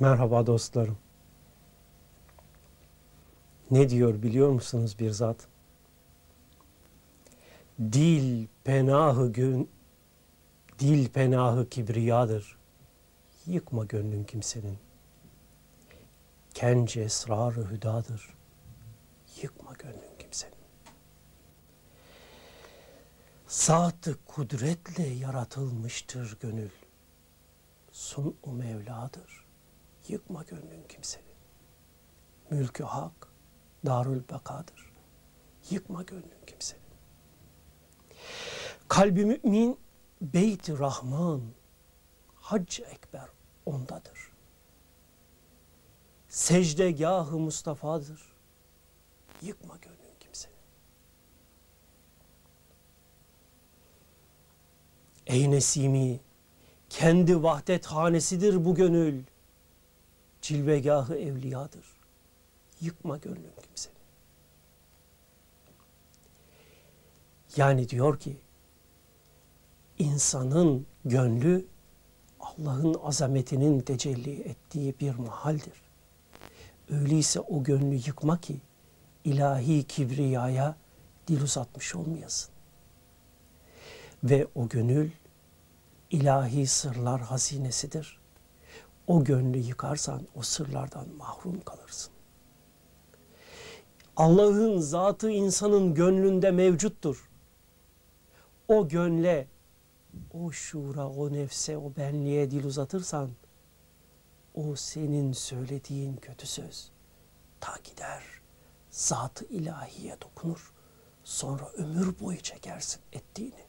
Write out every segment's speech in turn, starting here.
Merhaba dostlarım. Ne diyor biliyor musunuz bir zat? Dil penahı gün dil penahı kibriyadır. Yıkma gönlün kimsenin. Kence esrarı hüdadır. Yıkma gönlün kimsenin. Saatı kudretle yaratılmıştır gönül. Sun-u Mevla'dır. Yıkma gönlün kimsenin. Mülkü hak, darül bekadır. Yıkma gönlün kimsenin. Kalbi mümin, beyt Rahman, hac Ekber ondadır. Secdegahı Mustafa'dır. Yıkma gönlün kimsenin. Ey Nesimi, kendi vahdet hanesidir bu gönül. Cilvegahı evliyadır. Yıkma gönlün kimsenin. Yani diyor ki, insanın gönlü Allah'ın azametinin tecelli ettiği bir mahaldir. Öyleyse o gönlü yıkma ki ilahi kibriyaya dil uzatmış olmayasın. Ve o gönül ilahi sırlar hazinesidir. O gönlü yıkarsan o sırlardan mahrum kalırsın. Allah'ın zatı insanın gönlünde mevcuttur. O gönle, o şuura, o nefse, o benliğe dil uzatırsan o senin söylediğin kötü söz ta gider zatı ilahiye dokunur. Sonra ömür boyu çekersin ettiğini.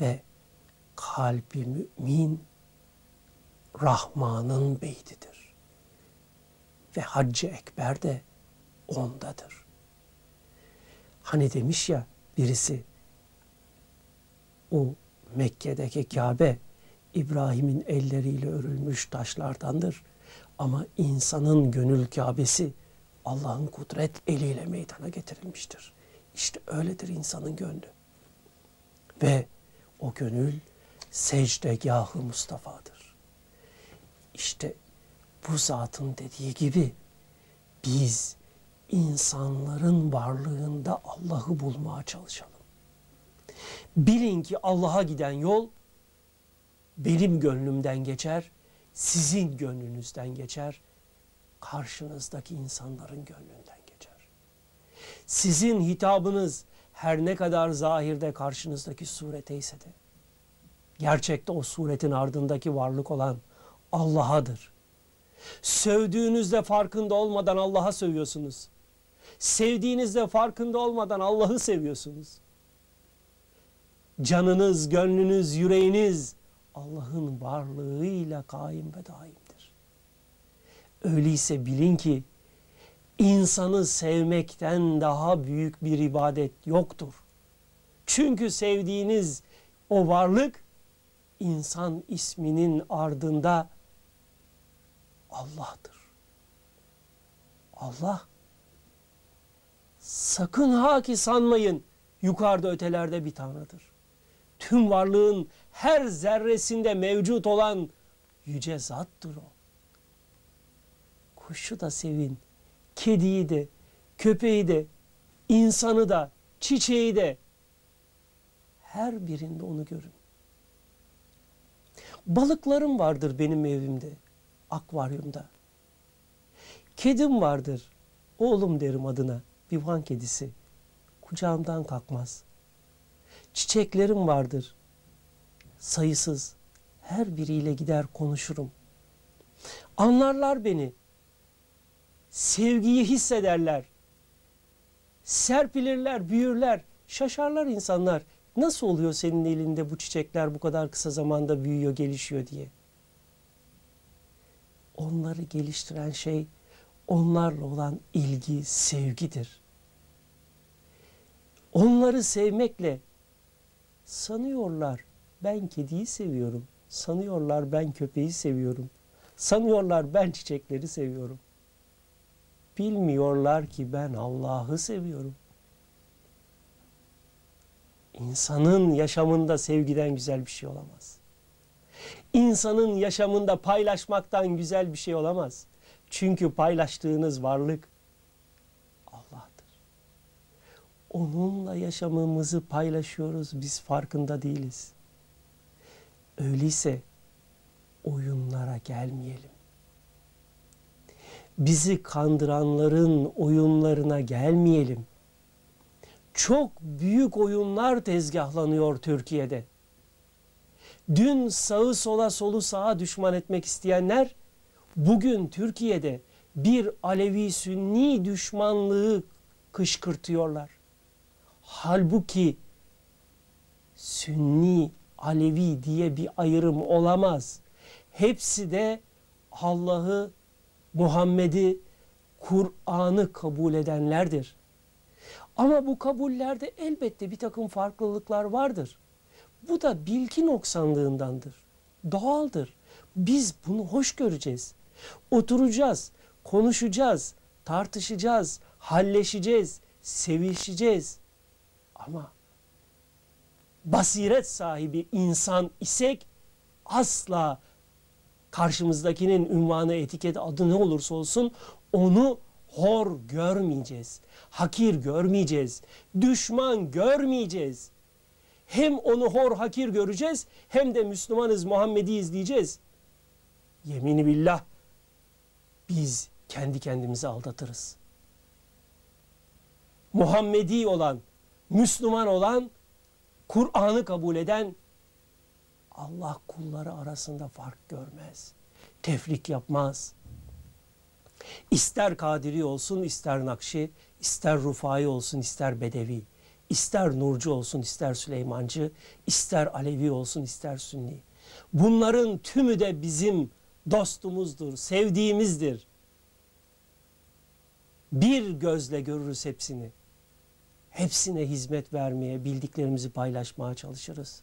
Ve kalbi mümin Rahman'ın beytidir. Ve Haccı Ekber de ondadır. Hani demiş ya birisi o Mekke'deki Kabe İbrahim'in elleriyle örülmüş taşlardandır. Ama insanın gönül Kabe'si Allah'ın kudret eliyle meydana getirilmiştir. İşte öyledir insanın gönlü. Ve o gönül secdegahı Mustafa'dır. İşte bu zatın dediği gibi biz insanların varlığında Allah'ı bulmaya çalışalım. Bilin ki Allah'a giden yol benim gönlümden geçer, sizin gönlünüzden geçer, karşınızdaki insanların gönlünden geçer. Sizin hitabınız her ne kadar zahirde karşınızdaki sureteyse de, gerçekte o suretin ardındaki varlık olan Allah'adır. Sövdüğünüzde farkında olmadan Allah'a sövüyorsunuz. Sevdiğinizde farkında olmadan Allah'ı seviyorsunuz. Canınız, gönlünüz, yüreğiniz Allah'ın varlığıyla kaim ve daimdir. Öyleyse bilin ki insanı sevmekten daha büyük bir ibadet yoktur. Çünkü sevdiğiniz o varlık insan isminin ardında Allah'tır. Allah sakın ha ki sanmayın yukarıda ötelerde bir tanrıdır. Tüm varlığın her zerresinde mevcut olan yüce zattır o. Kuşu da sevin, kediyi de, köpeği de, insanı da, çiçeği de her birinde onu görün. Balıklarım vardır benim evimde, akvaryumda. Kedim vardır, oğlum derim adına, bir van kedisi. Kucağımdan kalkmaz. Çiçeklerim vardır, sayısız. Her biriyle gider konuşurum. Anlarlar beni. Sevgiyi hissederler. Serpilirler, büyürler, şaşarlar insanlar. Nasıl oluyor senin elinde bu çiçekler bu kadar kısa zamanda büyüyor, gelişiyor diye. Onları geliştiren şey onlarla olan ilgi, sevgidir. Onları sevmekle sanıyorlar ben kediyi seviyorum. Sanıyorlar ben köpeği seviyorum. Sanıyorlar ben çiçekleri seviyorum. Bilmiyorlar ki ben Allah'ı seviyorum. İnsanın yaşamında sevgiden güzel bir şey olamaz. İnsanın yaşamında paylaşmaktan güzel bir şey olamaz. Çünkü paylaştığınız varlık Allah'tır. Onunla yaşamımızı paylaşıyoruz, biz farkında değiliz. Öyleyse oyunlara gelmeyelim. Bizi kandıranların oyunlarına gelmeyelim. Çok büyük oyunlar tezgahlanıyor Türkiye'de. Dün sağı sola solu sağa düşman etmek isteyenler bugün Türkiye'de bir Alevi Sünni düşmanlığı kışkırtıyorlar. Halbuki Sünni Alevi diye bir ayrım olamaz. Hepsi de Allah'ı, Muhammed'i, Kur'an'ı kabul edenlerdir. Ama bu kabullerde elbette bir takım farklılıklar vardır. Bu da bilgi noksanlığındandır. Doğaldır. Biz bunu hoş göreceğiz. Oturacağız, konuşacağız, tartışacağız, halleşeceğiz, sevişeceğiz. Ama basiret sahibi insan isek asla karşımızdakinin ünvanı, etiket, adı ne olursa olsun onu hor görmeyeceğiz. Hakir görmeyeceğiz. Düşman görmeyeceğiz. Hem onu hor hakir göreceğiz hem de Müslümanız Muhammed'i izleyeceğiz. Yemini billah biz kendi kendimizi aldatırız. Muhammedi olan, Müslüman olan, Kur'an'ı kabul eden Allah kulları arasında fark görmez. Tefrik yapmaz. İster Kadiri olsun, ister Nakşi, ister Rufai olsun, ister Bedevi, ister Nurcu olsun, ister Süleymancı, ister Alevi olsun, ister Sünni. Bunların tümü de bizim dostumuzdur, sevdiğimizdir. Bir gözle görürüz hepsini. Hepsine hizmet vermeye, bildiklerimizi paylaşmaya çalışırız.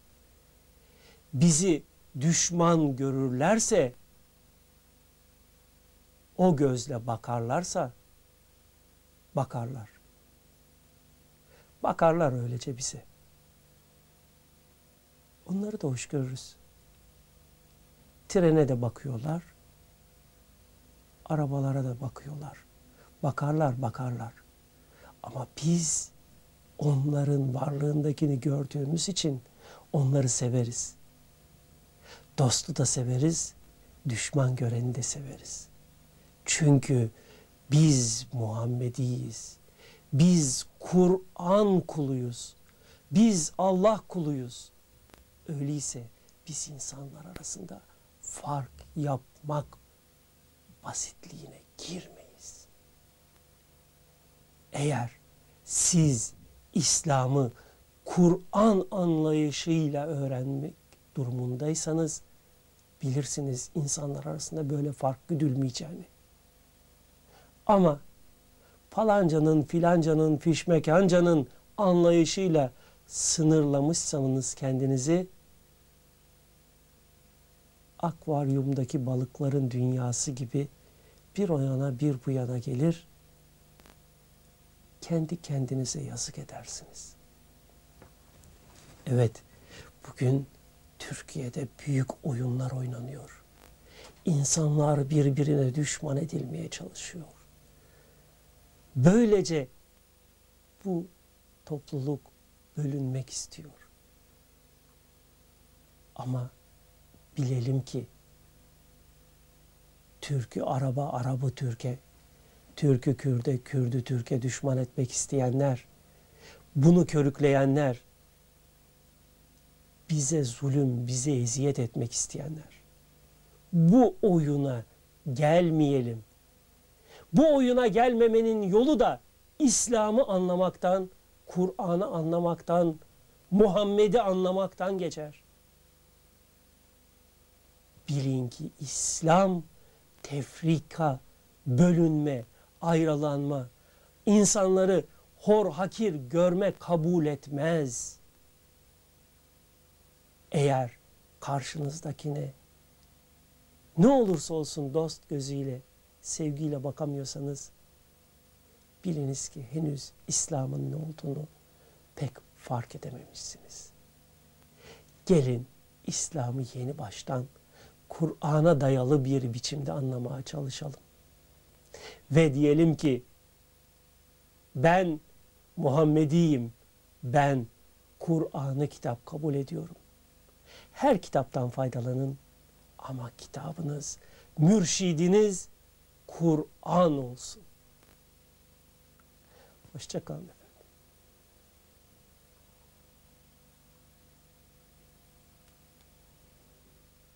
Bizi düşman görürlerse, o gözle bakarlarsa, bakarlar. Bakarlar öylece bize. Onları da hoş görürüz. Trene de bakıyorlar. Arabalara da bakıyorlar. Bakarlar, bakarlar. Ama biz onların varlığındakini gördüğümüz için onları severiz. Dostu da severiz, düşman göreni de severiz. Çünkü biz Muhammediyiz. Biz Kur'an kuluyuz. Biz Allah kuluyuz. Öyleyse biz insanlar arasında fark yapmak basitliğine girmeyiz. Eğer siz İslam'ı Kur'an anlayışıyla öğrenmek durumundaysanız bilirsiniz insanlar arasında böyle fark güdülmeyeceğini. Ama falancanın, filancanın, fişmekancanın anlayışıyla sınırlamışsanız kendinizi akvaryumdaki balıkların dünyası gibi bir o yana bir bu yana gelir, kendi kendinize yazık edersiniz. Evet, bugün Türkiye'de büyük oyunlar oynanıyor. İnsanlar birbirine düşman edilmeye çalışıyor. Böylece bu topluluk bölünmek istiyor. Ama bilelim ki Türk'ü Araba, Arabı Türk'e, Türk'ü Kürt'e, Kürt'ü Türk'e düşman etmek isteyenler, bunu körükleyenler, bize zulüm, bize eziyet etmek isteyenler. Bu oyuna gelmeyelim. Bu oyuna gelmemenin yolu da İslam'ı anlamaktan, Kur'an'ı anlamaktan, Muhammed'i anlamaktan geçer. Bilin ki İslam tefrika, bölünme, ayrılanma, insanları hor hakir görme kabul etmez. Eğer karşınızdakine ne olursa olsun dost gözüyle, sevgiyle bakamıyorsanız biliniz ki henüz İslam'ın ne olduğunu pek fark edememişsiniz. Gelin İslam'ı yeni baştan Kur'an'a dayalı bir biçimde anlamaya çalışalım. Ve diyelim ki ben Muhammediyim, ben Kur'an'ı kitap kabul ediyorum. Her kitaptan faydalanın ama kitabınız, mürşidiniz Kur'an olsun. Hoşçakalın.